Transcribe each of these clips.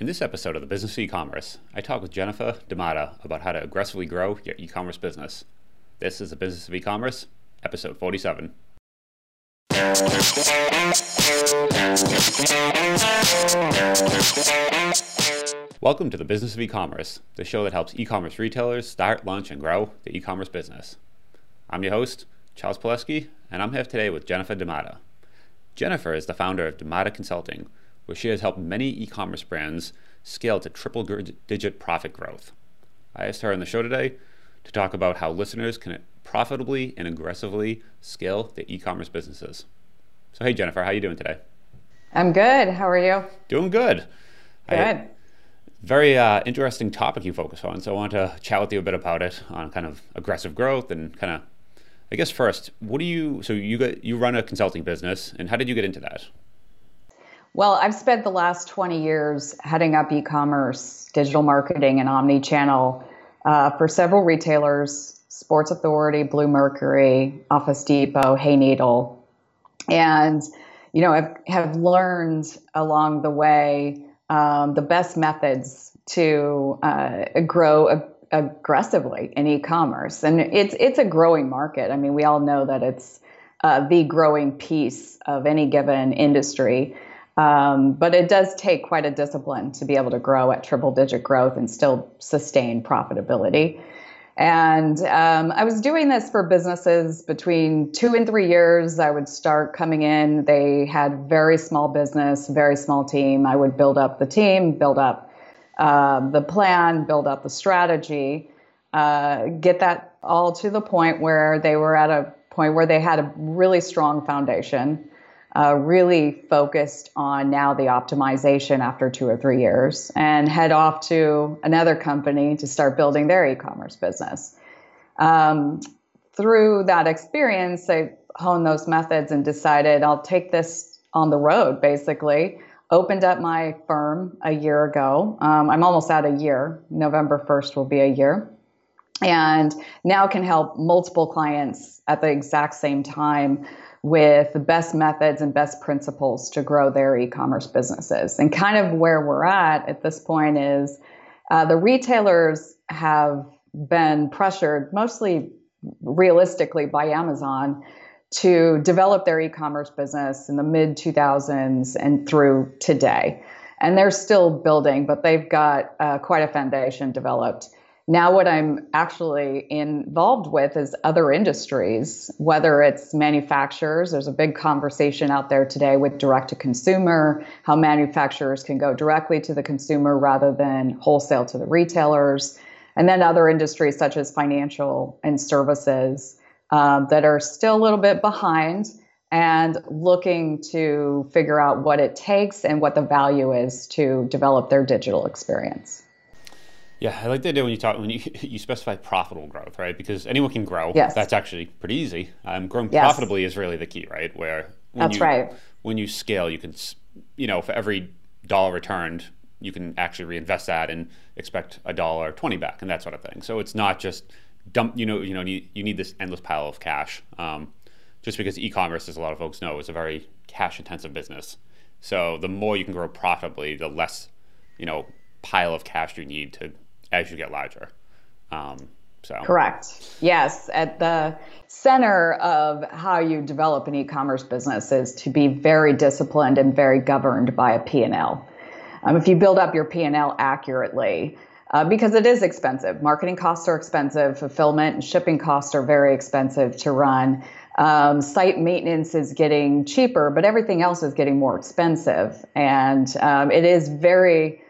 In this episode of the Business of E-commerce, I talk with Jennifer D'Amata about how to aggressively grow your e-commerce business. This is the Business of E-commerce, episode 47. Welcome to the Business of E-commerce, the show that helps e-commerce retailers start, launch, and grow the e-commerce business. I'm your host, Charles Palleschi, and I'm here today with Jennifer D'Amata. Jennifer is the founder of D'Amata Consulting, where she has helped many e commerce brands scale to triple digit profit growth. I asked her on the show today to talk about how listeners can profitably and aggressively scale their e commerce businesses. So, hey, Jennifer, how are you doing today? I'm good. How are you? Doing good. Good. I, very uh, interesting topic you focus on. So I want to chat with you a bit about it on kind of aggressive growth and kind of, I guess first, what do you? So you got you run a consulting business, and how did you get into that? Well, I've spent the last 20 years heading up e commerce, digital marketing, and omni channel uh, for several retailers Sports Authority, Bluemercury, Office Depot, Hayneedle. And, you know, I've have learned along the way um, the best methods to uh, grow aggressively in e-commerce, and it's it's a growing market. I mean, we all know that it's uh, the growing piece of any given industry. Um, but it does take quite a discipline to be able to grow at triple digit growth and still sustain profitability. And um, I was doing this for businesses between two and three years. I would start coming in. They had very small business, very small team. I would build up the team, build up uh, the plan, build up the strategy, uh, get that all to the point where they were at a point where they had a really strong foundation uh, really focused on now the optimization after two or three years and head off to another company to start building their e commerce business. Um, through that experience, I honed those methods and decided I'll take this on the road basically. Opened up my firm a year ago. Um, I'm almost at a year. November 1st will be a year. And now can help multiple clients at the exact same time with the best methods and best principles to grow their e-commerce businesses. And kind of where we're at at this point is uh, the retailers have been pressured, mostly realistically by Amazon, to develop their e-commerce business in the mid 2000s and through today. And they're still building, but they've got uh, quite a foundation developed. Now, what I'm actually involved with is other industries, whether it's manufacturers. There's a big conversation out there today with direct to consumer, how manufacturers can go directly to the consumer rather than wholesale to the retailers. And then other industries such as financial and services um, that are still a little bit behind and looking to figure out what it takes and what the value is to develop their digital experience. Yeah, I like the idea when you talk when you you specify profitable growth, right? Because anyone can grow. Yes. That's actually pretty easy. Um, growing yes. profitably is really the key, right? Where when that's you, right. When you scale, you can, you know, for every dollar returned, you can actually reinvest that and expect a dollar twenty back and that sort of thing. So it's not just dump. You know, you know, you, you need this endless pile of cash. Um, just because e-commerce, as a lot of folks know, is a very cash-intensive business. So the more you can grow profitably, the less, you know, pile of cash you need to as you get larger. Um, so. Correct. Yes. At the center of how you develop an e-commerce business is to be very disciplined and very governed by a P&L. Um, if you build up your P&L accurately, uh, because it is expensive. Marketing costs are expensive. Fulfillment and shipping costs are very expensive to run. Um, site maintenance is getting cheaper, but everything else is getting more expensive. And um, it is very,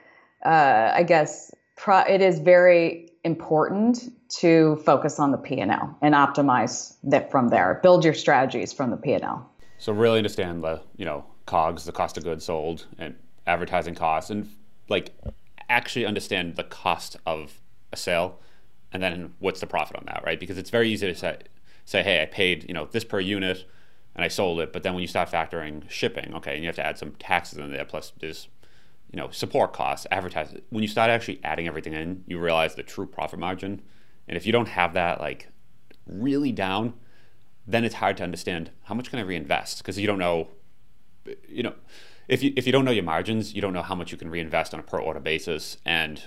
uh, I guess, pro- it is very important to focus on the P&L and optimize that from there. Build your strategies from the P&L. So really understand the, you know, COGS, the cost of goods sold and advertising costs and like actually understand the cost of a sale and then what's the profit on that, right? Because it's very easy to say, say hey, I paid, you know, this per unit and I sold it, but then when you start factoring shipping, okay, and you have to add some taxes in there plus there's you know, support costs, advertising. When you start actually adding everything in, you realize the true profit margin. And if you don't have that like really down, then it's hard to understand how much can I reinvest because you don't know. You know, if you if you don't know your margins, you don't know how much you can reinvest on a per order basis, and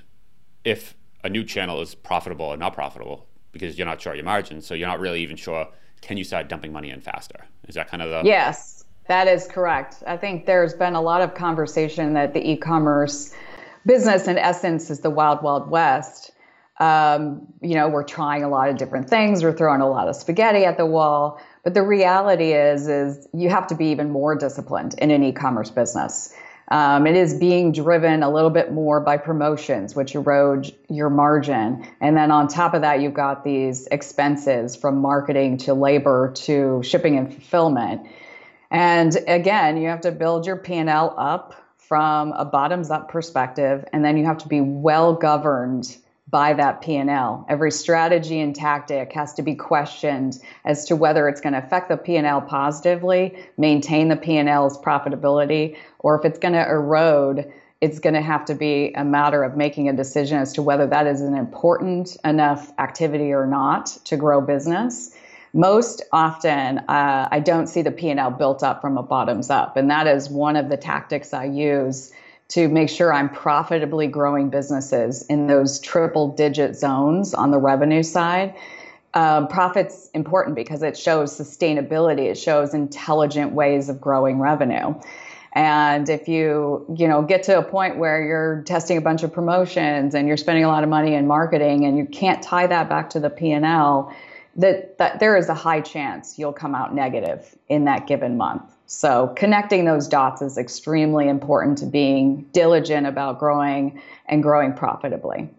if a new channel is profitable or not profitable because you're not sure your margins, so you're not really even sure can you start dumping money in faster? Is that kind of the yes, that is correct. I think there's been a lot of conversation that the e-commerce business, in essence, is the wild wild west. Um, you know, we're trying a lot of different things. We're throwing a lot of spaghetti at the wall. But the reality is, is you have to be even more disciplined in an e-commerce business. Um, it is being driven a little bit more by promotions, which erode your margin. And then on top of that, you've got these expenses from marketing to labor to shipping and fulfillment. And again, you have to build your P&L up from a bottoms up perspective, and then you have to be well governed by that P&L. Every strategy and tactic has to be questioned as to whether it's going to affect the P&L positively, maintain the P&L's profitability, or if it's going to erode, it's going to have to be a matter of making a decision as to whether that is an important enough activity or not to grow business. Most often, uh, I don't see the P&L built up from a bottoms up, and that is one of the tactics I use to make sure I'm profitably growing businesses in those triple digit zones on the revenue side. Um, profit's important because it shows sustainability. It shows intelligent ways of growing revenue. And if you, you know, get to a point where you're testing a bunch of promotions and you're spending a lot of money in marketing and you can't tie that back to the P&L, that, that there is a high chance you'll come out negative in that given month. So connecting those dots is extremely important to being diligent about growing and growing profitably.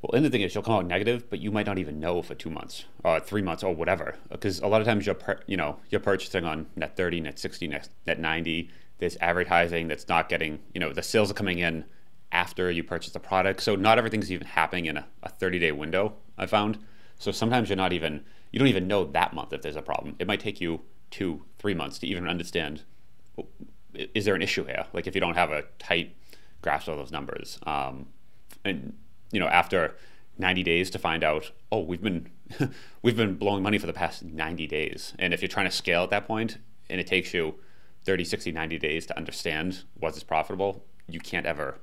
Well, and the thing is, you'll come out negative, but you might not even know for two months, or three months, or whatever. Because a lot of times you're, you know, you're purchasing on net thirty, net sixty, net, net ninety. There's advertising that's not getting, you know, the sales are coming in after you purchase the product. So not everything's even happening in a, a 30 day window. I found. So sometimes you're not even, you don't even know that month if there's a problem. It might take you two, three months to even understand is there an issue here? Like if you don't have a tight grasp of those numbers, um, and you know after 90 days to find out, oh, we've been we've been blowing money for the past 90 days, and if you're trying to scale at that point, and it takes you 30, 60, 90 days to understand was this profitable, you can't ever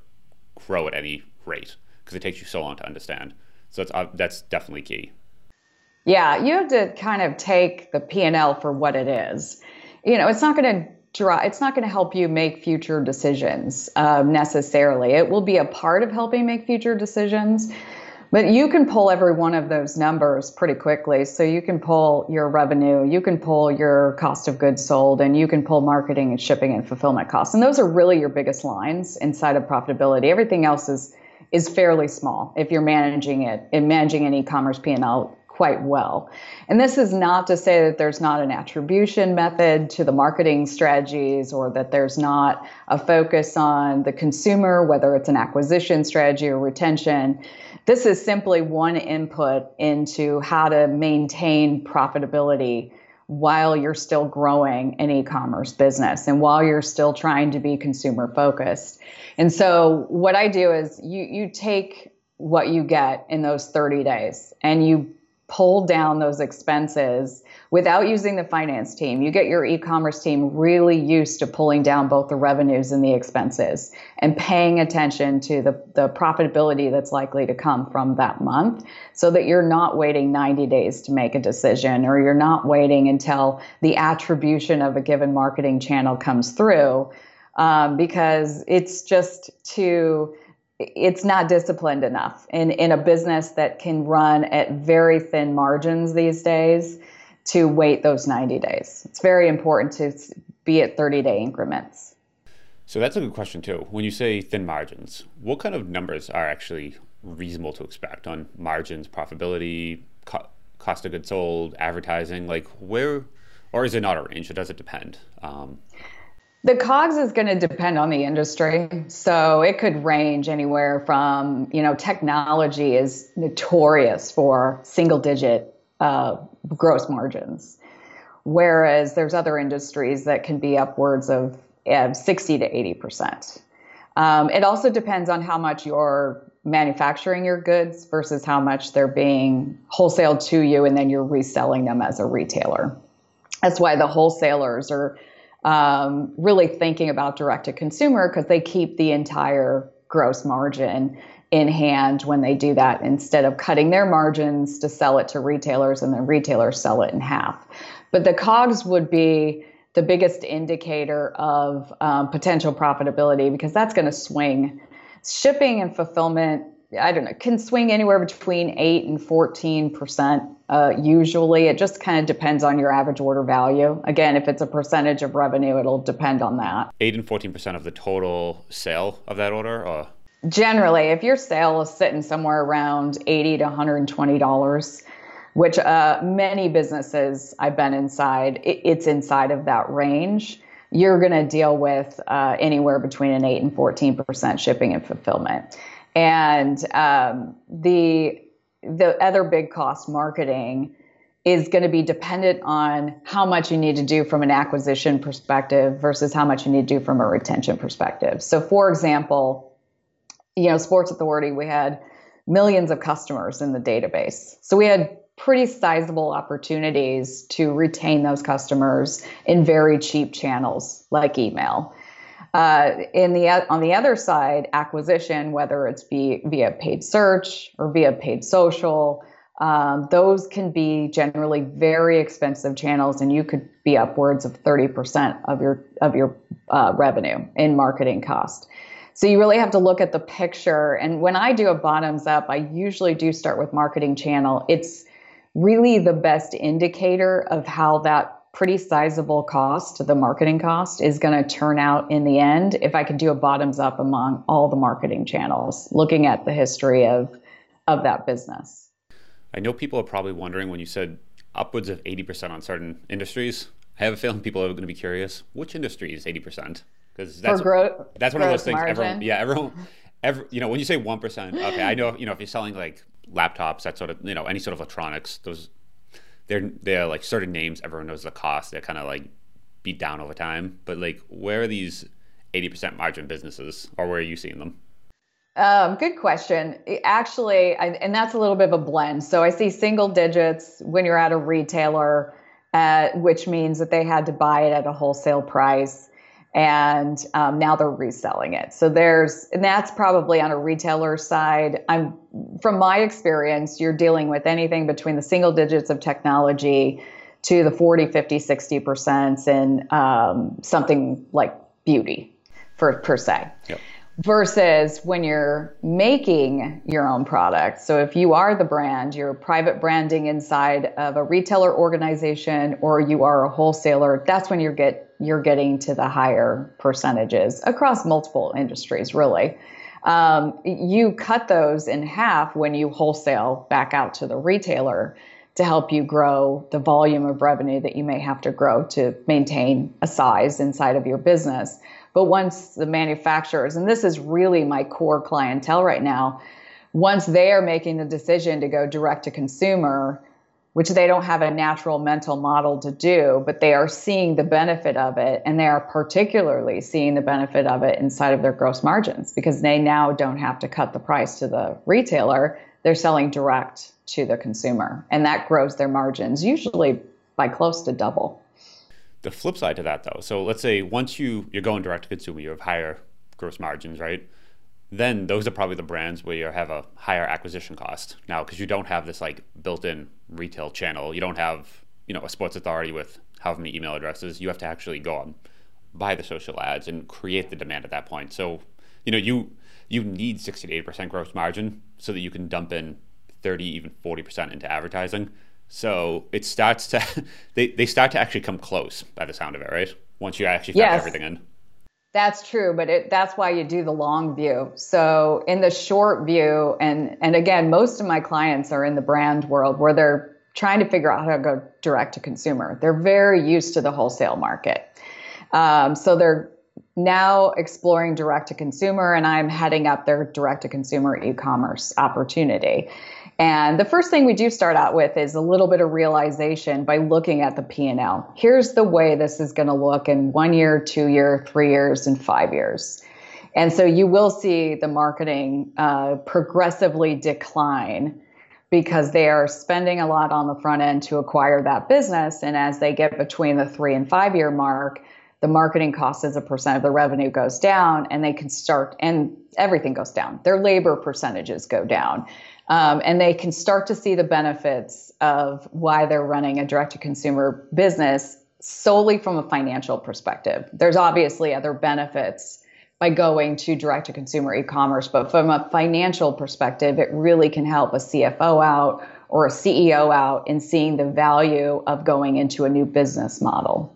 grow at any rate because it takes you so long to understand. So that's uh, that's definitely key. Yeah, you have to kind of take the P&L for what it is. You know, it's not going to draw it's not going to help you make future decisions um, necessarily. It will be a part of helping make future decisions but you can pull every one of those numbers pretty quickly. So you can pull your revenue you can pull your cost of goods sold and you can pull marketing and shipping and fulfillment costs. And those are really your biggest lines inside of profitability. Everything else is is fairly small if you're managing it in managing an e-commerce p&l quite well. And this is not to say that there's not an attribution method to the marketing strategies or that there's not a focus on the consumer, whether it's an acquisition strategy or retention. This is simply one input into how to maintain profitability while you're still growing an e-commerce business and while you're still trying to be consumer focused. And so what I do is you you take what you get in those 30 days and you pull down those expenses without using the finance team. You get your e commerce team really used to pulling down both the revenues and the expenses and paying attention to the, the profitability that's likely to come from that month so that you're not waiting 90 days to make a decision or you're not waiting until the attribution of a given marketing channel comes through. Um, because it's just too it's not disciplined enough in, in a business that can run at very thin margins these days to wait those 90 days. It's very important to be at 30 day increments. So that's a good question too. When you say thin margins, what kind of numbers are actually reasonable to expect on margins, profitability, co- cost of goods sold, advertising? Like where, or is it not a range? Or does it depend? Um, the COGS is going to depend on the industry. So it could range anywhere from, you know, technology is notorious for single digit uh, gross margins, whereas there's other industries that can be upwards of uh, 60 to 80%. Um, it also depends on how much you're manufacturing your goods versus how much they're being wholesaled to you and then you're reselling them as a retailer. That's why the wholesalers are um, really thinking about direct to consumer because they keep the entire gross margin in hand when they do that instead of cutting their margins to sell it to retailers and then retailers sell it in half. But the COGS would be the biggest indicator of um, potential profitability because that's going to swing. Shipping and fulfillment, I don't know, can swing anywhere between 8 and 14%. Uh, usually, it just kind of depends on your average order value. Again, if it's a percentage of revenue, it'll depend on that. 8 and 14% of the total sale of that order? Or? Generally, if your sale is sitting somewhere around 80 to $120, which uh, many businesses I've been inside, it's inside of that range. You're going to deal with uh, anywhere between an 8 and 14% shipping and fulfillment. And um, the, the other big cost, marketing, is going to be dependent on how much you need to do from an acquisition perspective versus how much you need to do from a retention perspective. So, for example, you know, Sports Authority, we had millions of customers in the database. So we had pretty sizable opportunities to retain those customers in very cheap channels like email. Uh, in the on the other side, acquisition, whether it's be, via paid search or via paid social, um, those can be generally very expensive channels, and you could be upwards of thirty percent of your of your uh, revenue in marketing cost. So you really have to look at the picture. And when I do a bottoms up, I usually do start with marketing channel. It's really the best indicator of how that pretty sizable cost, the marketing cost, is going to turn out in the end if I could do a bottoms up among all the marketing channels, looking at the history of of that business. I know people are probably wondering when you said upwards of 80% on certain industries. I have a feeling people are going to be curious, which industry is 80%? Because that's, gro- that's one of those things everyone, yeah, everyone, every, you know, when you say 1%, okay, I know, you know, if you're selling like laptops, that sort of you know any sort of electronics. Those they're they're like certain names. Everyone knows the cost. They're kind of like beat down over time. But like, where are these eighty percent margin businesses, or where are you seeing them? Um, good question. Actually, I, and that's a little bit of a blend. So I see single digits when you're at a retailer, uh, which means that they had to buy it at a wholesale price and um, now they're reselling it. So there's, and that's probably on a retailer side. I'm, from my experience, you're dealing with anything between the single digits of technology to the 40, 50, 60% in um, something like beauty for per se. Yep versus when you're making your own product. So if you are the brand, you're private branding inside of a retailer organization or you are a wholesaler, that's when you get you're getting to the higher percentages across multiple industries really. Um, you cut those in half when you wholesale back out to the retailer to help you grow the volume of revenue that you may have to grow to maintain a size inside of your business. But once the manufacturers, and this is really my core clientele right now, once they are making the decision to go direct to consumer, which they don't have a natural mental model to do, but they are seeing the benefit of it. And they are particularly seeing the benefit of it inside of their gross margins because they now don't have to cut the price to the retailer. They're selling direct to the consumer. And that grows their margins, usually by close to double the flip side to that though so let's say once you you're going direct to consumer you have higher gross margins right? Then those are probably the brands where you have a higher acquisition cost. Now because you don't have this like built-in retail channel you don't have you know a sports authority with however many email addresses you have to actually go on buy the social ads and create the demand at that point. So you know you you need 60 to 80% gross margin so that you can dump in 30 even 40% into advertising so it starts to they, they start to actually come close by the sound of it, right? Once you actually factor yes. everything in. That's true, but it, that's why you do the long view. So in the short view, and and again, most of my clients are in the brand world where they're trying to figure out how to go direct to consumer. They're very used to the wholesale market, um, so they're now exploring direct to consumer, and I'm heading up their direct to consumer e-commerce opportunity. And the first thing we do start out with is a little bit of realization by looking at the P&L. Here's the way this is going to look in 1 year, 2 year, 3 years and 5 years. And so you will see the marketing uh, progressively decline because they are spending a lot on the front end to acquire that business and as they get between the 3 and 5 year mark, the marketing cost as a percent of the revenue goes down and they can start and everything goes down their labor percentages go down um, and they can start to see the benefits of why they're running a direct to consumer business solely from a financial perspective there's obviously other benefits by going to direct to consumer e-commerce but from a financial perspective it really can help a cfo out or a ceo out in seeing the value of going into a new business model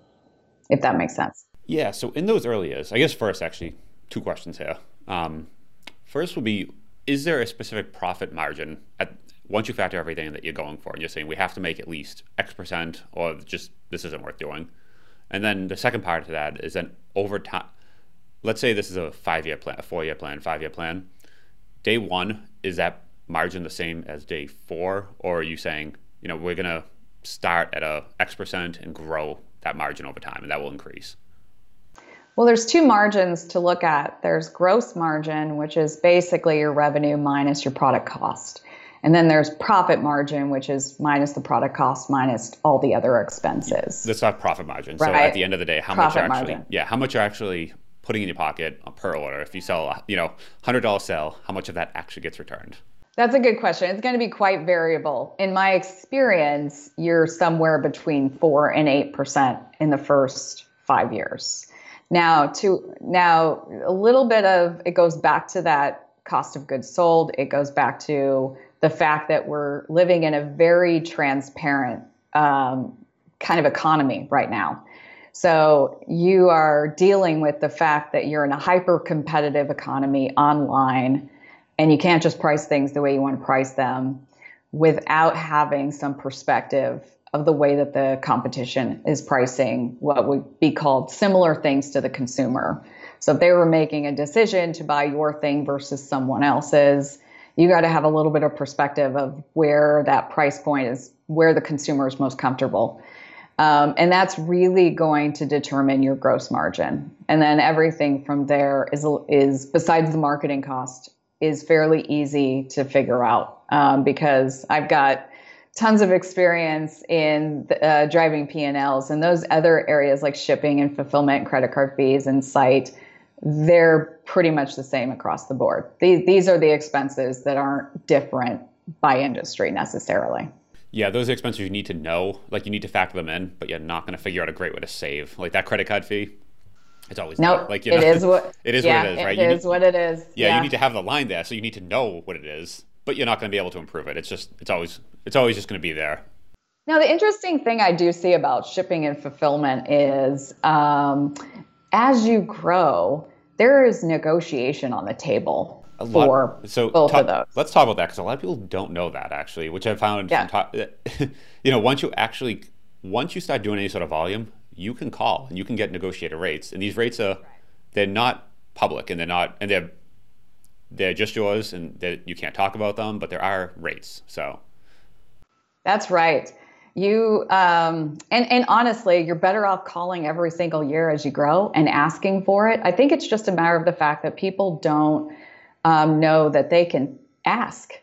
if that makes sense. Yeah. So in those early years, I guess first, actually, two questions here. Um, first would be, is there a specific profit margin at once you factor everything that you're going for, and you're saying we have to make at least X percent, or just this isn't worth doing. And then the second part of that is then over time. Let's say this is a five-year plan, a four-year plan, five-year plan. Day one is that margin the same as day four, or are you saying, you know, we're gonna start at a X percent and grow that margin over time, and that will increase? Well, there's two margins to look at. There's gross margin, which is basically your revenue minus your product cost. And then there's profit margin, which is minus the product cost minus all the other expenses. That's not profit margin. Right. So at the end of the day, how profit much actually margin. yeah, how much you're actually putting in your pocket per order. If you sell, you know, hundred dollar sale, how much of that actually gets returned? That's a good question. It's going to be quite variable. In my experience, you're somewhere between 4 and 8% in the first 5 years. Now, to now a little bit of it goes back to that cost of goods sold. It goes back to the fact that we're living in a very transparent um, kind of economy right now. So you are dealing with the fact that you're in a hyper competitive economy online and you can't just price things the way you want to price them without having some perspective of the way that the competition is pricing what would be called similar things to the consumer. So if they were making a decision to buy your thing versus someone else's, you got to have a little bit of perspective of where that price point is, where the consumer is most comfortable. Um, and that's really going to determine your gross margin. And then everything from there is, is besides the marketing cost, is fairly easy to figure out um, because I've got tons of experience in uh, driving P&Ls and those other areas like shipping and fulfillment, credit card fees and site, they're pretty much the same across the board. These, these are the expenses that aren't different by industry necessarily. Yeah, those expenses you need to know, like you need to factor them in, but you're not going to figure out a great way to save. Like that credit card fee, it's always no. Nope, like you know, it is what it is. Yeah, what it is, right? It you is need, what it is. Yeah, yeah, you need to have the line there, so you need to know what it is, but you're not going to be able to improve it. It's just it's always it's always just going to be there. Now, the interesting thing I do see about shipping and fulfillment is um, as you grow, there is negotiation on the table a lot, for so both talk, of those. Let's talk about that because a lot of people don't know that actually, which I found. Yeah. You know, once you actually once you start doing any sort of volume, you can call and you can get negotiated rates. And these rates are they're not public and they're not and they're they're just yours and that you can't talk about them, but there are rates. So that's right. You um, and and honestly, you're better off calling every single year as you grow and asking for it. I think it's just a matter of the fact that people don't um, know that they can ask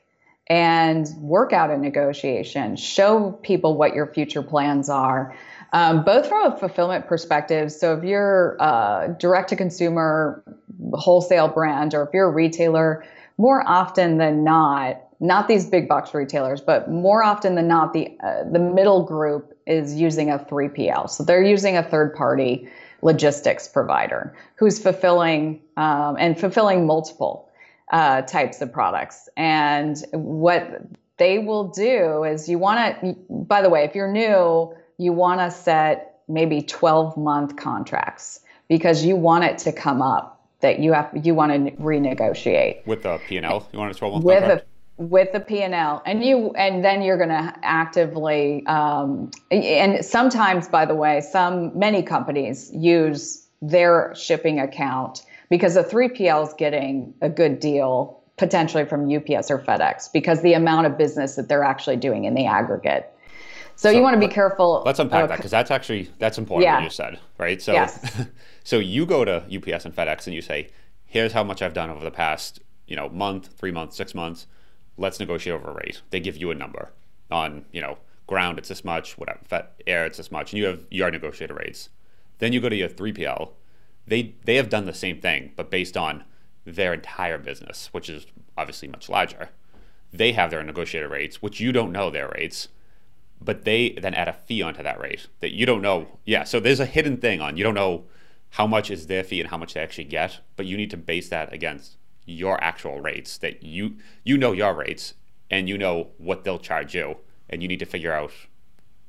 and work out a negotiation, show people what your future plans are um, both from a fulfillment perspective. So if you're a direct to consumer wholesale brand or if you're a retailer, more often than not, not these big box retailers, but more often than not, the uh, the middle group is using a 3PL. So they're using a third party logistics provider who's fulfilling um, and fulfilling multiple uh, types of products. And what they will do is you want to, by the way, if you're new, you want to set maybe 12 month contracts because you want it to come up that you have you want to renegotiate with the P&L. You want a 12 month with contract? A, with the P&L and you and then you're going to actively um, and sometimes by the way some many companies use their shipping account because the 3PL is getting a good deal potentially from UPS or FedEx because the amount of business that they're actually doing in the aggregate so, so you want to be careful. Let's unpack that because that's actually that's important yeah. what you said, right? So yes. so you go to UPS and FedEx and you say, "Here's how much I've done over the past, you know, month, 3 months, 6 months. Let's negotiate over a rate." They give you a number. On, you know, ground it's this much, whatever. Air it's this much and you have your negotiated rates. Then you go to your 3PL. They they have done the same thing, but based on their entire business, which is obviously much larger. They have their negotiated rates, which you don't know their rates, but they then add a fee onto that rate that you don't know. Yeah, so there's a hidden thing on you don't know how much is their fee and how much they actually get, but you need to base that against your actual rates that you you know your rates and you know what they'll charge you and you need to figure out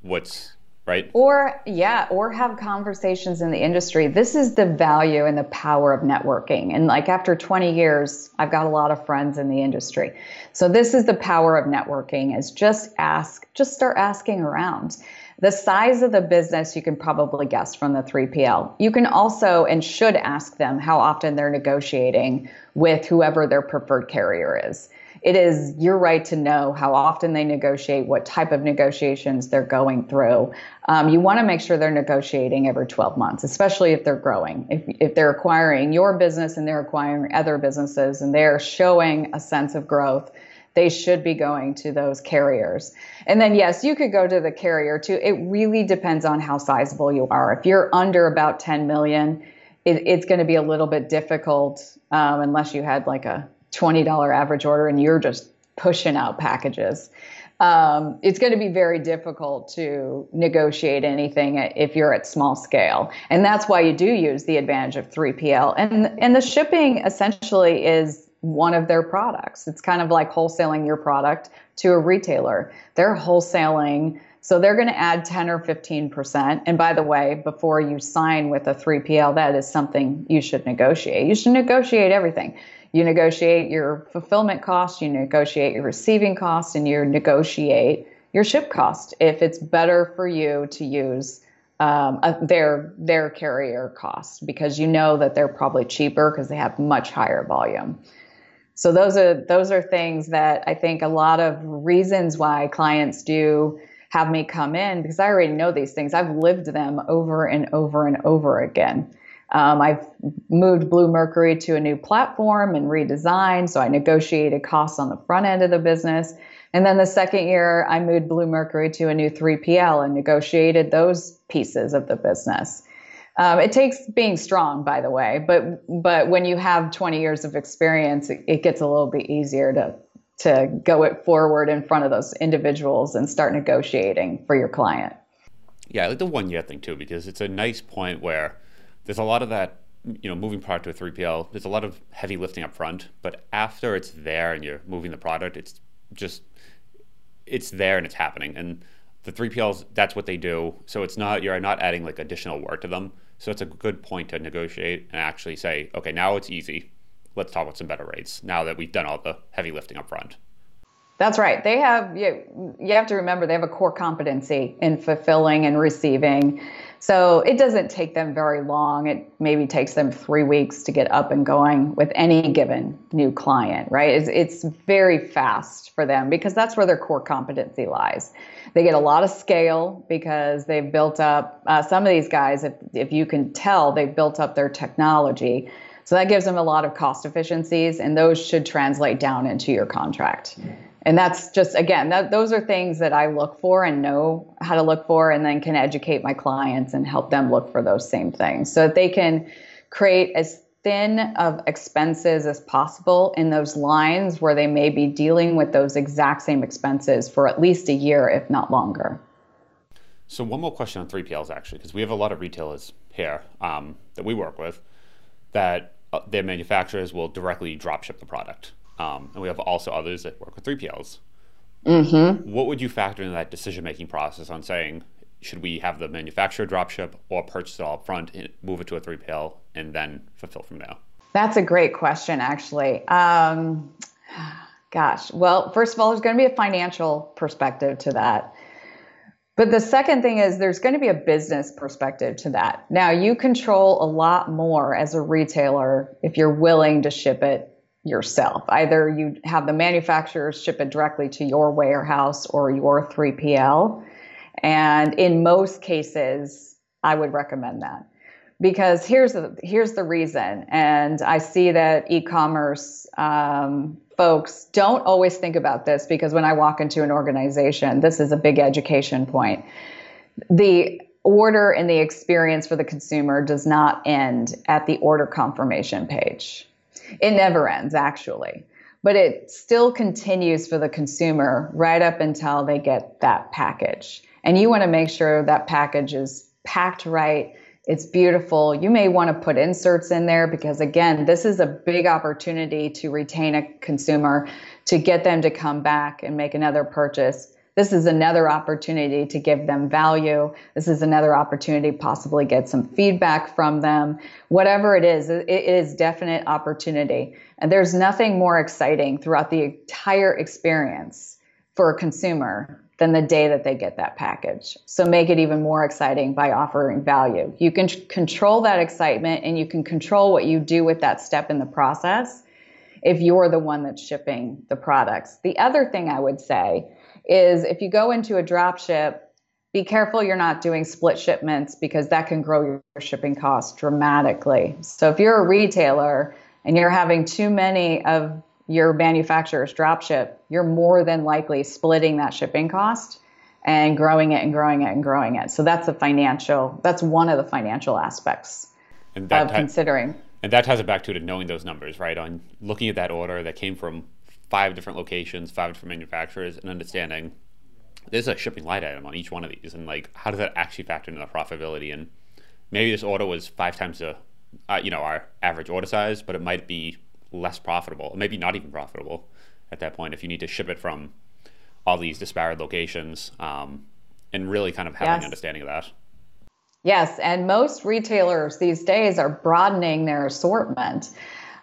what's right? Or yeah or have conversations in the industry. This is the value and the power of networking. And like after 20 years i've got a lot of friends in the industry. So this is the power of networking is just ask just start asking around. The size of the business you can probably guess from the 3PL. You can also and should ask them how often they're negotiating with whoever their preferred carrier is. It is your right to know how often they negotiate, what type of negotiations they're going through. Um, you want to make sure they're negotiating every 12 months, especially if they're growing. If, if they're acquiring your business and they're acquiring other businesses and they're showing a sense of growth, they should be going to those carriers. And then, yes, you could go to the carrier too. It really depends on how sizable you are. If you're under about 10 million, it, it's going to be a little bit difficult um, unless you had like a $20 average order and you're just pushing out packages. Um, it's going to be very difficult to negotiate anything if you're at small scale. And that's why you do use the advantage of 3PL. And, and the shipping essentially is one of their products. It's kind of like wholesaling your product to a retailer. They're wholesaling, so they're going to add 10 or 15%. And by the way, before you sign with a 3PL, that is something you should negotiate. You should negotiate everything. You negotiate your fulfillment cost, you negotiate your receiving cost, and you negotiate your ship cost if it's better for you to use um, their their carrier cost because you know that they're probably cheaper because they have much higher volume. So those are those are things that I think a lot of reasons why clients do have me come in because I already know these things. I've lived them over and over and over again. Um, I've moved Bluemercury to a new platform and redesigned, so I negotiated costs on the front end of the business. And then the second year, I moved Bluemercury to a new 3PL and negotiated those pieces of the business. Um, it takes being strong, by the way, but but when you have 20 years of experience, it, it gets a little bit easier to to go it forward in front of those individuals and start negotiating for your client. Yeah, like the one year thing too because it's a nice point where there's a lot of that you know moving product to a 3PL. There's a lot of heavy lifting up front, but after it's there and you're moving the product, it's just it's there and it's happening and the 3PLs that's what they do so it's not you're not adding like additional work to them so it's a good point to negotiate and actually say, okay, now it's easy. Let's talk about some better rates now that we've done all the heavy lifting up front. That's right. They have you, you have to remember they have a core competency in fulfilling and receiving. So it doesn't take them very long. It maybe takes them three weeks to get up and going with any given new client, right? It's, it's very fast for them because that's where their core competency lies. They get a lot of scale because they've built up, uh, some of these guys, if, if you can tell, they've built up their technology. So that gives them a lot of cost efficiencies, and those should translate down into your contract. And that's just, again, that, those are things that I look for and know how to look for, and then can educate my clients and help them look for those same things so that they can create as thin of expenses as possible in those lines where they may be dealing with those exact same expenses for at least a year, if not longer. So, one more question on 3PLs actually, because we have a lot of retailers here um, that we work with that uh, their manufacturers will directly drop ship the product. Um, and we have also others that work with 3PLs. Mm-hmm. What would you factor in that decision making process on saying, should we have the manufacturer dropship or purchase it all up front, move it to a 3PL, and then fulfill from there? That's a great question, actually. Um, gosh, well, first of all, there's going to be a financial perspective to that. But the second thing is there's going to be a business perspective to that. Now, you control a lot more as a retailer if you're willing to ship it yourself. Either you have the manufacturers ship it directly to your warehouse or your 3PL and in most cases, I would recommend that because here's the here's the reason. And I see that e-commerce um, folks don't always think about this because when I walk into an organization, this is a big education point. The order and the experience for the consumer does not end at the order confirmation page. It never ends, actually, but it still continues for the consumer right up until they get that package. And you want to make sure that package is packed right. It's beautiful. You may want to put inserts in there because, again, this is a big opportunity to retain a consumer, to get them to come back and make another purchase this is another opportunity to give them value. This is another opportunity possibly get some feedback from them. Whatever it is, it is definite opportunity. And there's nothing more exciting throughout the entire experience for a consumer than the day that they get that package. So make it even more exciting by offering value. You can control that excitement and you can control what you do with that step in the process if you're the one that's shipping the products. The other thing I would say is if you go into a drop ship, be careful you're not doing split shipments because that can grow your shipping costs dramatically. So if you're a retailer and you're having too many of your manufacturers drop ship, you're more than likely splitting that shipping cost and growing it and growing it and growing it. So that's a financial, that's one of the financial aspects of considering. And that ties it back to, to knowing those numbers, right? On looking at that order that came from five different locations, five different manufacturers, and understanding there's a shipping light item on each one of these, and like how does that actually factor into the profitability? And maybe this order was five times the, uh, you know, our average order size, but it might be less profitable, maybe not even profitable at that point if you need to ship it from all these disparate locations, um, and really kind of having yes. an understanding of that. Yes, and most retailers these days are broadening their assortment.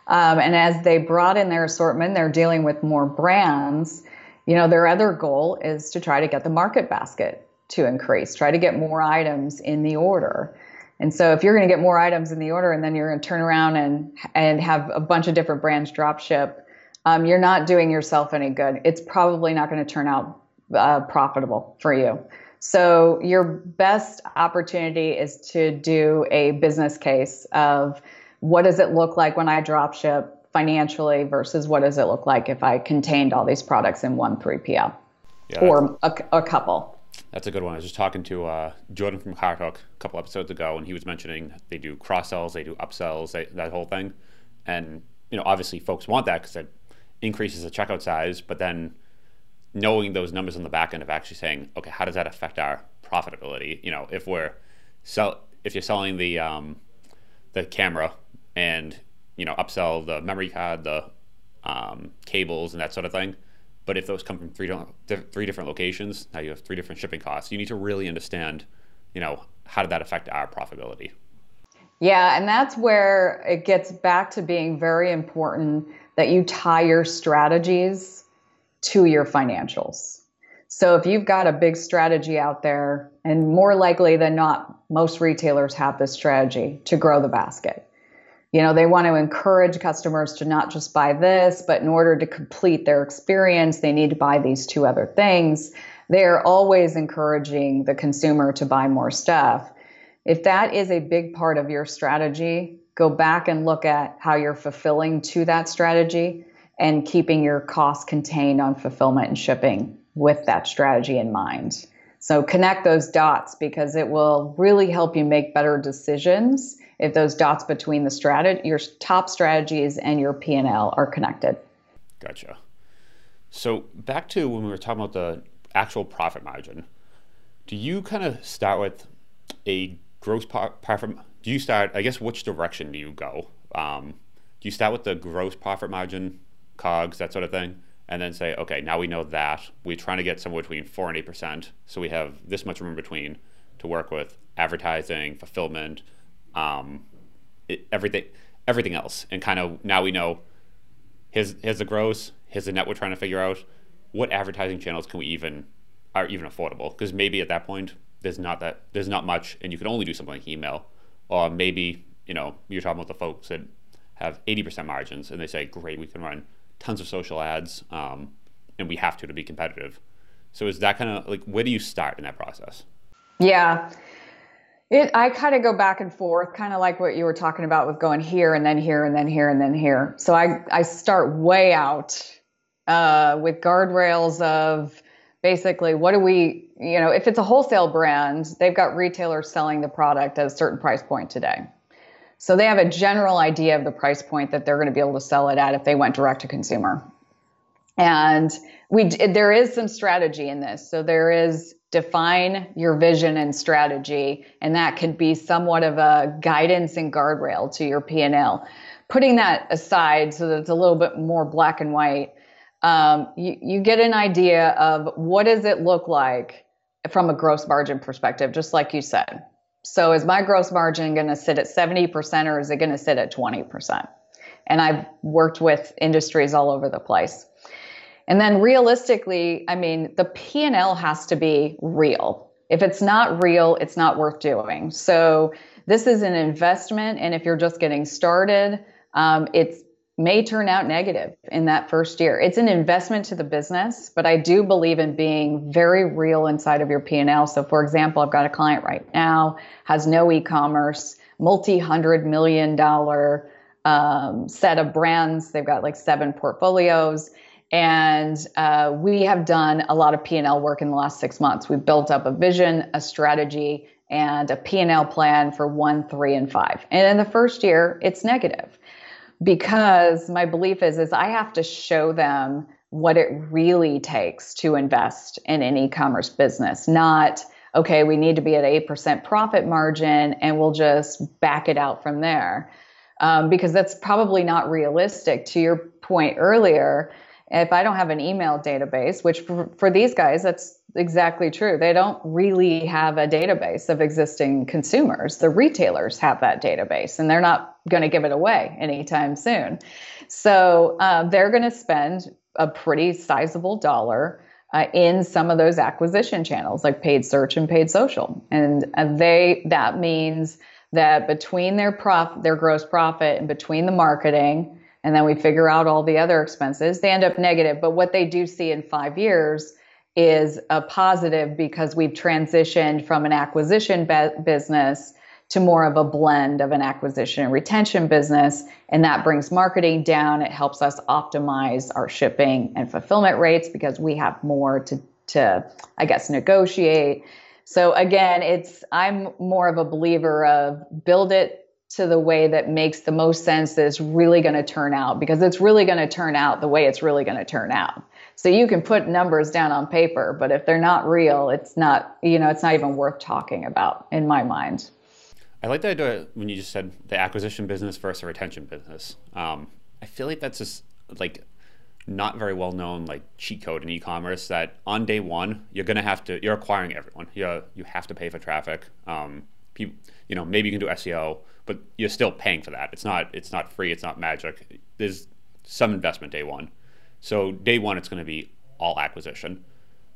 Um, and as they broaden their assortment, they're dealing with more brands. You know, their other goal is to try to get the market basket to increase, try to get more items in the order. And so if you're going to get more items in the order and then you're going to turn around and and have a bunch of different brands drop ship, um, you're not doing yourself any good. It's probably not going to turn out uh, profitable for you. So your best opportunity is to do a business case of what does it look like when I drop ship financially versus what does it look like if I contained all these products in one 3PL yeah, or a, a, couple? That's a good one. I was just talking to uh, Jordan from CartHook a couple episodes ago, and he was mentioning they do cross sells, they do upsells, they, that whole thing. And, you know, obviously folks want that because it increases the checkout size, but then knowing those numbers on the back end of actually saying, okay, how does that affect our profitability? You know, if we're sell, if you're selling the um, the camera and you know upsell the memory card, the um, cables, and that sort of thing. But if those come from three three different locations, now you have three different shipping costs. You need to really understand, you know, how did that affect our profitability? Yeah, and that's where it gets back to being very important that you tie your strategies to your financials. So if you've got a big strategy out there, and more likely than not, most retailers have this strategy to grow the basket. You know, they want to encourage customers to not just buy this, but in order to complete their experience, they need to buy these two other things. They're always encouraging the consumer to buy more stuff. If that is a big part of your strategy, go back and look at how you're fulfilling to that strategy and keeping your costs contained on fulfillment and shipping with that strategy in mind. So connect those dots because it will really help you make better decisions if those dots between the strategy, your top strategies and your P&L are connected. Gotcha. So back to when we were talking about the actual profit margin, do you kind of start with a gross profit? Do you start? I guess which direction do you go? Um, do you start with the gross profit margin, COGS, that sort of thing, and then say, okay, now we know that we're trying to get somewhere between four and eight percent, so we have this much room between to work with advertising, fulfillment, um, it, everything everything else, and kind of now we know here's here's the gross, here's the net we're trying to figure out. What advertising channels can we even are even affordable? Because maybe at that point there's not that there's not much, and you can only do something like email, or maybe you know you're talking about the folks that have 80% margins, and they say, great, we can run tons of social ads, um, and we have to to be competitive. So is that kind of like where do you start in that process? Yeah. It, I kind of go back and forth, kind of like what you were talking about with going here and then here and then here and then here. So I, I start way out uh, with guardrails of basically what do we you know if it's a wholesale brand they've got retailers selling the product at a certain price point today. So they have a general idea of the price point that they're going to be able to sell it at if they went direct to consumer. And we there is some strategy in this. So there is define your vision and strategy and that could be somewhat of a guidance and guardrail to your p&l putting that aside so that it's a little bit more black and white um, you, you get an idea of what does it look like from a gross margin perspective, just like you said. So is my gross margin going to sit at 70% or is it going to sit at 20%? And I've worked with industries all over the place. And then realistically, I mean, the P&L has to be real. If it's not real, it's not worth doing. So this is an investment. And if you're just getting started, um, it's may turn out negative in that first year. It's an investment to the business, but I do believe in being very real inside of your P&L. So for example, I've got a client right now has no e-commerce, multi-hundred million dollar um, set of brands. They've got like seven portfolios. And uh, we have done a lot of P&L work in the last six months. We've built up a vision, a strategy, and a P&L plan for one, three, and five. And in the first year, it's negative because my belief is is I have to show them what it really takes to invest in an e-commerce business, not okay, we need to be at 8% profit margin and we'll just back it out from there. Um, because that's probably not realistic. To your point earlier, if I don't have an email database, which for, for these guys, that's exactly true. They don't really have a database of existing consumers. The retailers have that database, and they're not going to give it away anytime soon. So uh, they're going to spend a pretty sizable dollar uh, in some of those acquisition channels, like paid search and paid social, and uh, they that means that between their prof their gross profit and between the marketing and then we figure out all the other expenses they end up negative but what they do see in five years is a positive because we've transitioned from an acquisition be- business to more of a blend of an acquisition and retention business. And that brings marketing down. It helps us optimize our shipping and fulfillment rates because we have more to, to I guess, negotiate. So again, it's I'm more of a believer of build it to the way that makes the most sense that it's really going to turn out because it's really going to turn out the way it's really going to turn out. So you can put numbers down on paper, but if they're not real, it's not, you know, it's not even worth talking about in my mind. I like the idea when you just said the acquisition business versus retention business. Um, I feel like that's just like not very well known like cheat code in e-commerce that on day one you're gonna have to you're acquiring everyone. You you have to pay for traffic. Um, people, you know, maybe you can do SEO, but you're still paying for that. It's not it's not free. It's not magic. There's some investment day one. So day one, it's going to be all acquisition.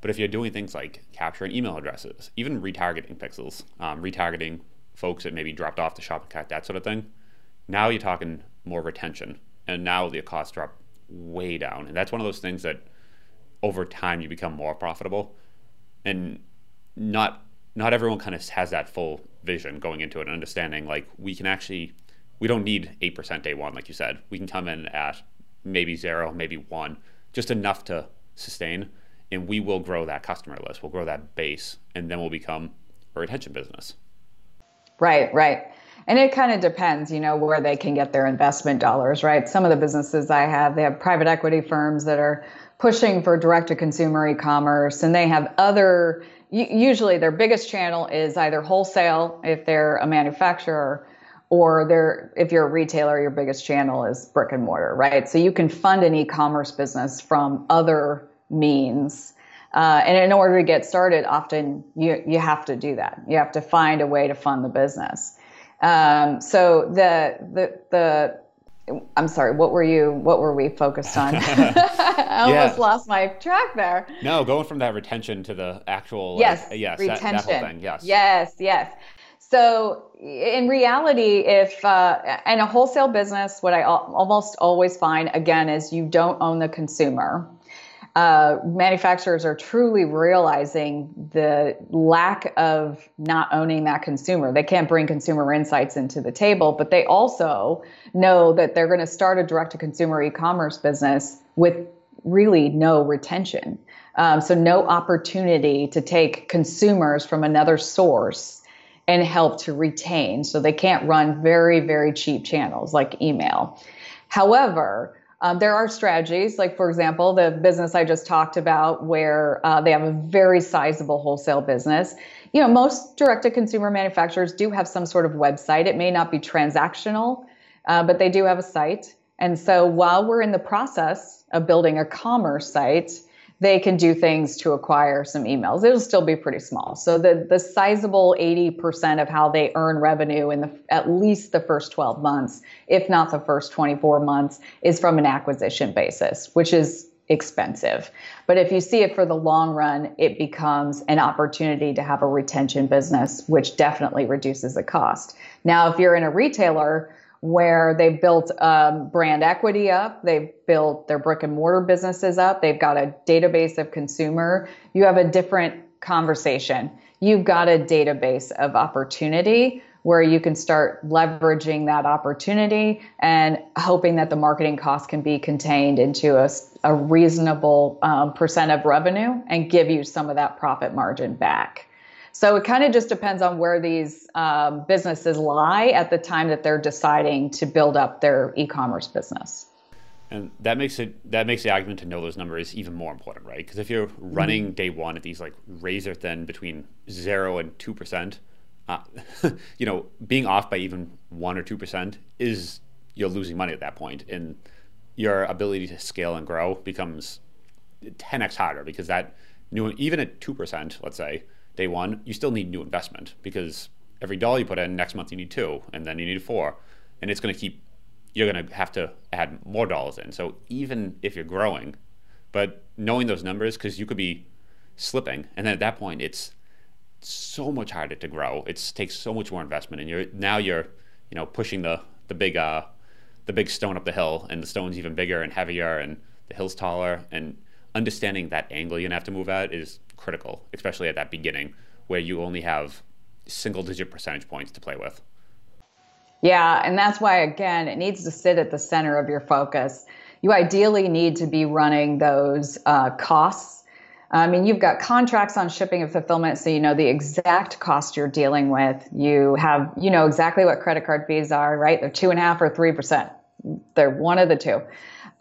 But if you're doing things like capturing email addresses, even retargeting pixels, um, retargeting folks that maybe dropped off the shopping cart, that sort of thing, now you're talking more retention. And now the costs drop way down. And that's one of those things that over time you become more profitable. And not not everyone kind of has that full vision going into it and understanding like we can actually we don't need 8% day one like you said we can come in at maybe zero, maybe one, just enough to sustain. And we will grow that customer list, we'll grow that base, and then we'll become a retention business. Right, right. And it kind of depends, you know, where they can get their investment dollars, right? Some of the businesses I have, they have private equity firms that are pushing for direct to consumer e commerce, and they have other, usually their biggest channel is either wholesale if they're a manufacturer or there if you're a retailer your biggest channel is brick and mortar right? So you can fund an e-commerce business from other means. Uh, and in order to get started often you you have to do that. You have to find a way to fund the business. Um, so the the the I'm sorry. What were you? What were we focused on? I almost yeah. lost my track there. No, going from that retention to the actual yes, like, yes, retention. That, that whole thing. Yes, yes, yes. So in reality, if uh, in a wholesale business, what I almost always find again is you don't own the consumer. Uh, manufacturers are truly realizing the lack of not owning that consumer. They can't bring consumer insights into the table, but they also know that they're going to start a direct to consumer e commerce business with really no retention. Um, so, no opportunity to take consumers from another source and help to retain. So, they can't run very, very cheap channels like email. However, um, there are strategies, like for example, the business I just talked about, where uh, they have a very sizable wholesale business. You know, most direct-to-consumer manufacturers do have some sort of website. It may not be transactional, uh, but they do have a site. And so, while we're in the process of building a commerce site, they can do things to acquire some emails. It'll still be pretty small. So the the sizable 80% of how they earn revenue in the at least the first 12 months, if not the first 24 months, is from an acquisition basis, which is expensive. But if you see it for the long run, it becomes an opportunity to have a retention business, which definitely reduces the cost. Now, if you're in a retailer where they've built um, brand equity up, they've built their brick and mortar businesses up, they've got a database of consumer, you have a different conversation. You've got a database of opportunity where you can start leveraging that opportunity and hoping that the marketing cost can be contained into a, a reasonable um, percent of revenue and give you some of that profit margin back. So it kind of just depends on where these um, businesses lie at the time that they're deciding to build up their e-commerce business. And that makes it that makes the argument to know those numbers even more important, right? Because if you're running mm-hmm. day one at these like razor thin between zero and two percent, uh, you know, being off by even one or two percent is you're losing money at that point, and your ability to scale and grow becomes 10x harder because that new even at two percent, let's say, day one, you still need new investment because every dollar you put in, next month you need two, and then you need four, and it's going to keep. You're going to have to add more dollars in. So even if you're growing, but knowing those numbers, because you could be slipping, and then at that point it's so much harder to grow. It takes so much more investment, and you're now you're you know pushing the the big uh the big stone up the hill, and the stone's even bigger and heavier, and the hill's taller, and understanding that angle you're gonna have to move at is critical, especially at that beginning where you only have single digit percentage points to play with. Yeah, and that's why, again, it needs to sit at the center of your focus. You ideally need to be running those uh, costs. I mean, you've got contracts on shipping and fulfillment, so you know the exact cost you're dealing with. You have, you know, exactly what credit card fees are, right? They're two and a half or three percent. They're one of the two.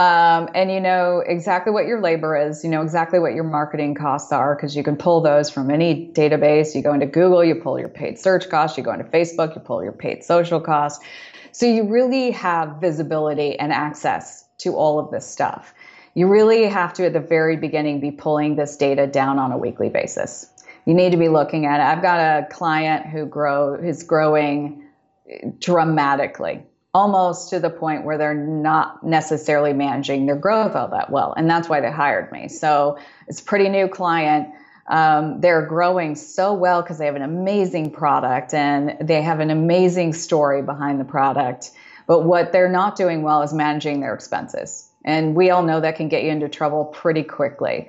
Um, and you know exactly what your labor is, you know exactly what your marketing costs are because you can pull those from any database. You go into Google, you pull your paid search costs, you go into Facebook, you pull your paid social costs. So you really have visibility and access to all of this stuff. You really have to, at the very beginning, be pulling this data down on a weekly basis. You need to be looking at it. I've got a client who grow is growing dramatically almost to the point where they're not necessarily managing their growth all that well. And that's why they hired me. So it's a pretty new client. Um, they're growing so well because they have an amazing product and they have an amazing story behind the product. But what they're not doing well is managing their expenses. And we all know that can get you into trouble pretty quickly.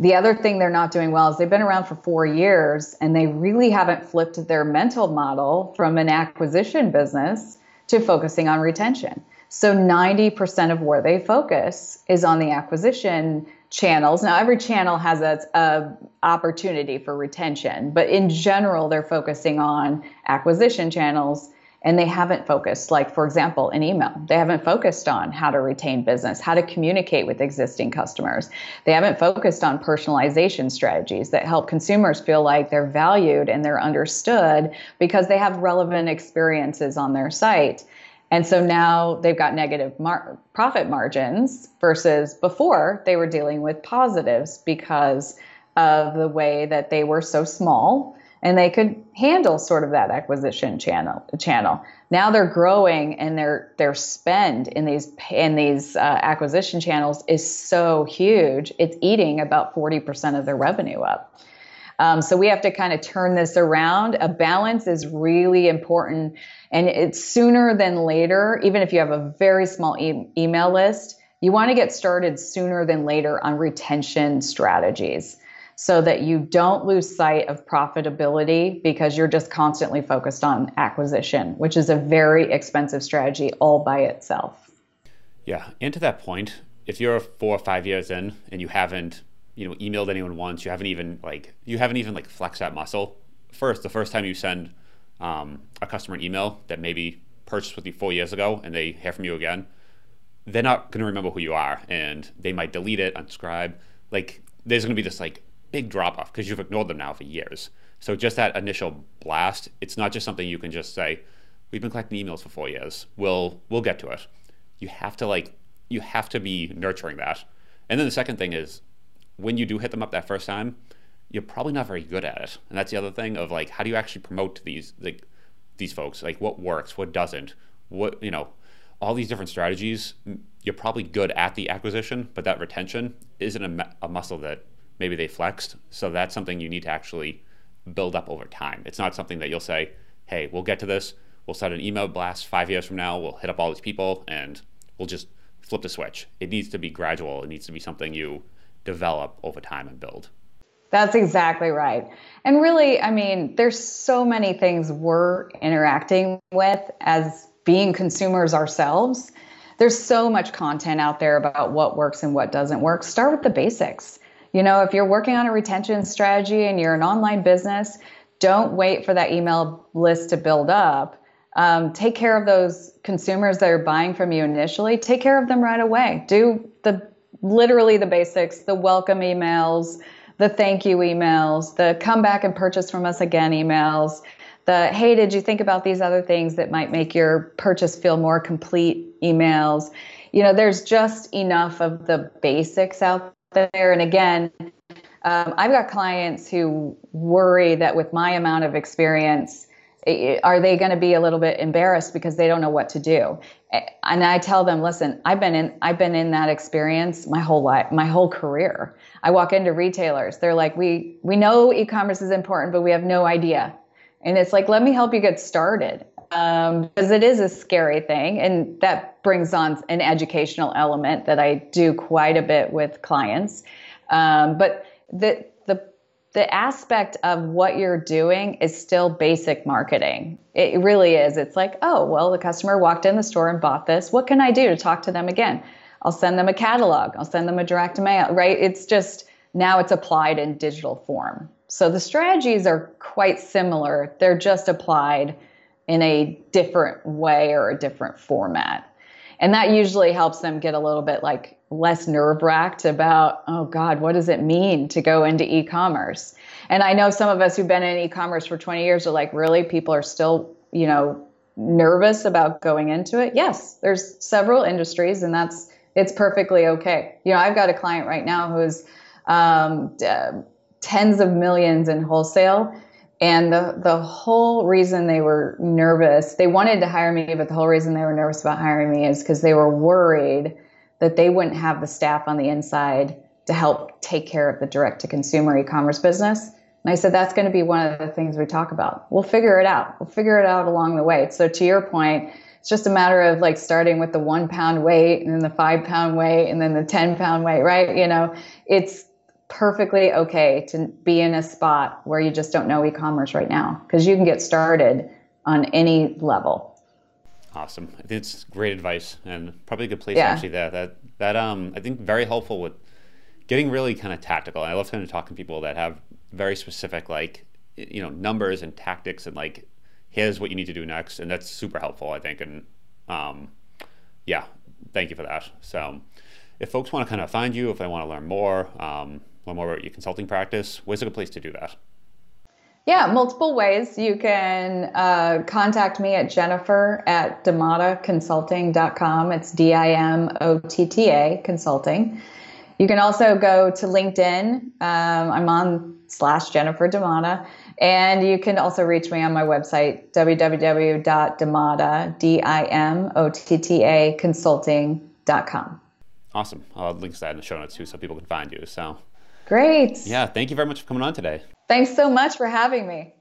The other thing they're not doing well is they've been around for four years and they really haven't flipped their mental model from an acquisition business to focusing on retention. So 90% of where they focus is on the acquisition channels. Now every channel has a, a, opportunity for retention, but in general they're focusing on acquisition channels and they haven't focused like for example in email. They haven't focused on how to retain business, how to communicate with existing customers. They haven't focused on personalization strategies that help consumers feel like they're valued and they're understood because they have relevant experiences on their site. And so now they've got negative mar- profit margins versus before they were dealing with positives because of the way that they were so small and they could handle sort of that acquisition channel channel. Now they're growing and their their spend in these in these uh, acquisition channels is so huge. It's eating about 40% of their revenue up. Um, so we have to kind of turn this around. A balance is really important, and it's sooner than later. Even if you have a very small e- email list, you want to get started sooner than later on retention strategies so that you don't lose sight of profitability because you're just constantly focused on acquisition, which is a very expensive strategy all by itself. Yeah, and to that point, if you're four or five years in and you haven't, you know, emailed anyone once, you haven't even like you haven't even like flexed that muscle. First, the first time you send um, a customer an email that maybe purchased with you four years ago and they hear from you again, they're not going to remember who you are and they might delete it, unsubscribe. Like there's going to be this like big drop off because you've ignored them now for years. So just that initial blast, it's not just something you can just say, we've been collecting emails for four years. We'll we'll get to it. You have to like you have to be nurturing that. And then the second thing is when you do hit them up that first time, you're probably not very good at it. And that's the other thing of like how do you actually promote these like these folks? Like what works, what doesn't, what you know, all these different strategies. You're probably good at the acquisition, but that retention isn't a, a muscle that maybe they flexed. So that's something you need to actually build up over time. It's not something that you'll say, hey, we'll get to this. We'll set an email blast five years from now. We'll hit up all these people and we'll just flip the switch. It needs to be gradual. It needs to be something you develop over time and build. That's exactly right. And really, I mean, there's so many things we're interacting with as being consumers ourselves. There's so much content out there about what works and what doesn't work. Start with the basics. You know, if you're working on a retention strategy and you're an online business, don't wait for that email list to build up. Um, take care of those consumers that are buying from you initially. Take care of them right away. Do the literally the basics, the welcome emails, the thank you emails, the come back and purchase from us again emails, the hey, did you think about these other things that might make your purchase feel more complete emails? You know, there's just enough of the basics out there. And again, um, I've got clients who worry that with my amount of experience, are they going to be a little bit embarrassed because they don't know what to do? And I tell them, listen, I've been in I've been in that experience my whole life, my whole career. I walk into retailers, they're like, we we know e-commerce is important, but we have no idea. And it's like, let me help you get started um, because it is a scary thing, and that brings on an educational element that I do quite a bit with clients. Um, but the the the aspect of what you're doing is still basic marketing. It really is. It's like, oh, well, the customer walked in the store and bought this. What can I do to talk to them again? I'll send them a catalog. I'll send them a direct mail. Right? It's just now it's applied in digital form. So the strategies are quite similar. They're just applied in a different way or a different format. And that usually helps them get a little bit like less nerve wracked about, oh God, what does it mean to go into e commerce? And I know some of us who've been in e commerce for 20 years are like, really? People are still, you know, nervous about going into it? Yes, there's several industries, and that's it's perfectly okay. You know, I've got a client right now who's um, tens of millions in wholesale and the, the whole reason they were nervous, they wanted to hire me, but the whole reason they were nervous about hiring me is because they were worried that they wouldn't have the staff on the inside to help take care of the direct to consumer e commerce business. And I said, that's going to be one of the things we talk about. We'll figure it out. We'll figure it out along the way. So, to your point, it's just a matter of like starting with the one pound weight and then the five pound weight and then the 10 pound weight, right? You know, it's perfectly okay to be in a spot where you just don't know e-commerce right now because you can get started on any level. Awesome. I think it's great advice and probably a good place yeah. actually there. That that um I think very helpful with getting really kind of tactical. I love kind of talking to people that have very specific like you know numbers and tactics and like here's what you need to do next and that's super helpful I think and um yeah thank you for that. So if folks want to kind of find you, if they want to learn more, um, learn more about your consulting practice, where's a good place to do that? Yeah, multiple ways. You can uh, contact me at jennifer at dimottaconsulting.com. It's D I M O T T A consulting. You can also go to LinkedIn. Um, I'm on slash Jennifer Dimotta. And you can also reach me on my website, www.dimotta, D-I-M-O-T-T-A consulting.com. Awesome. I'll link to that in the show notes too so people can find you. So Great. Yeah, thank you very much for coming on today. Thanks so much for having me.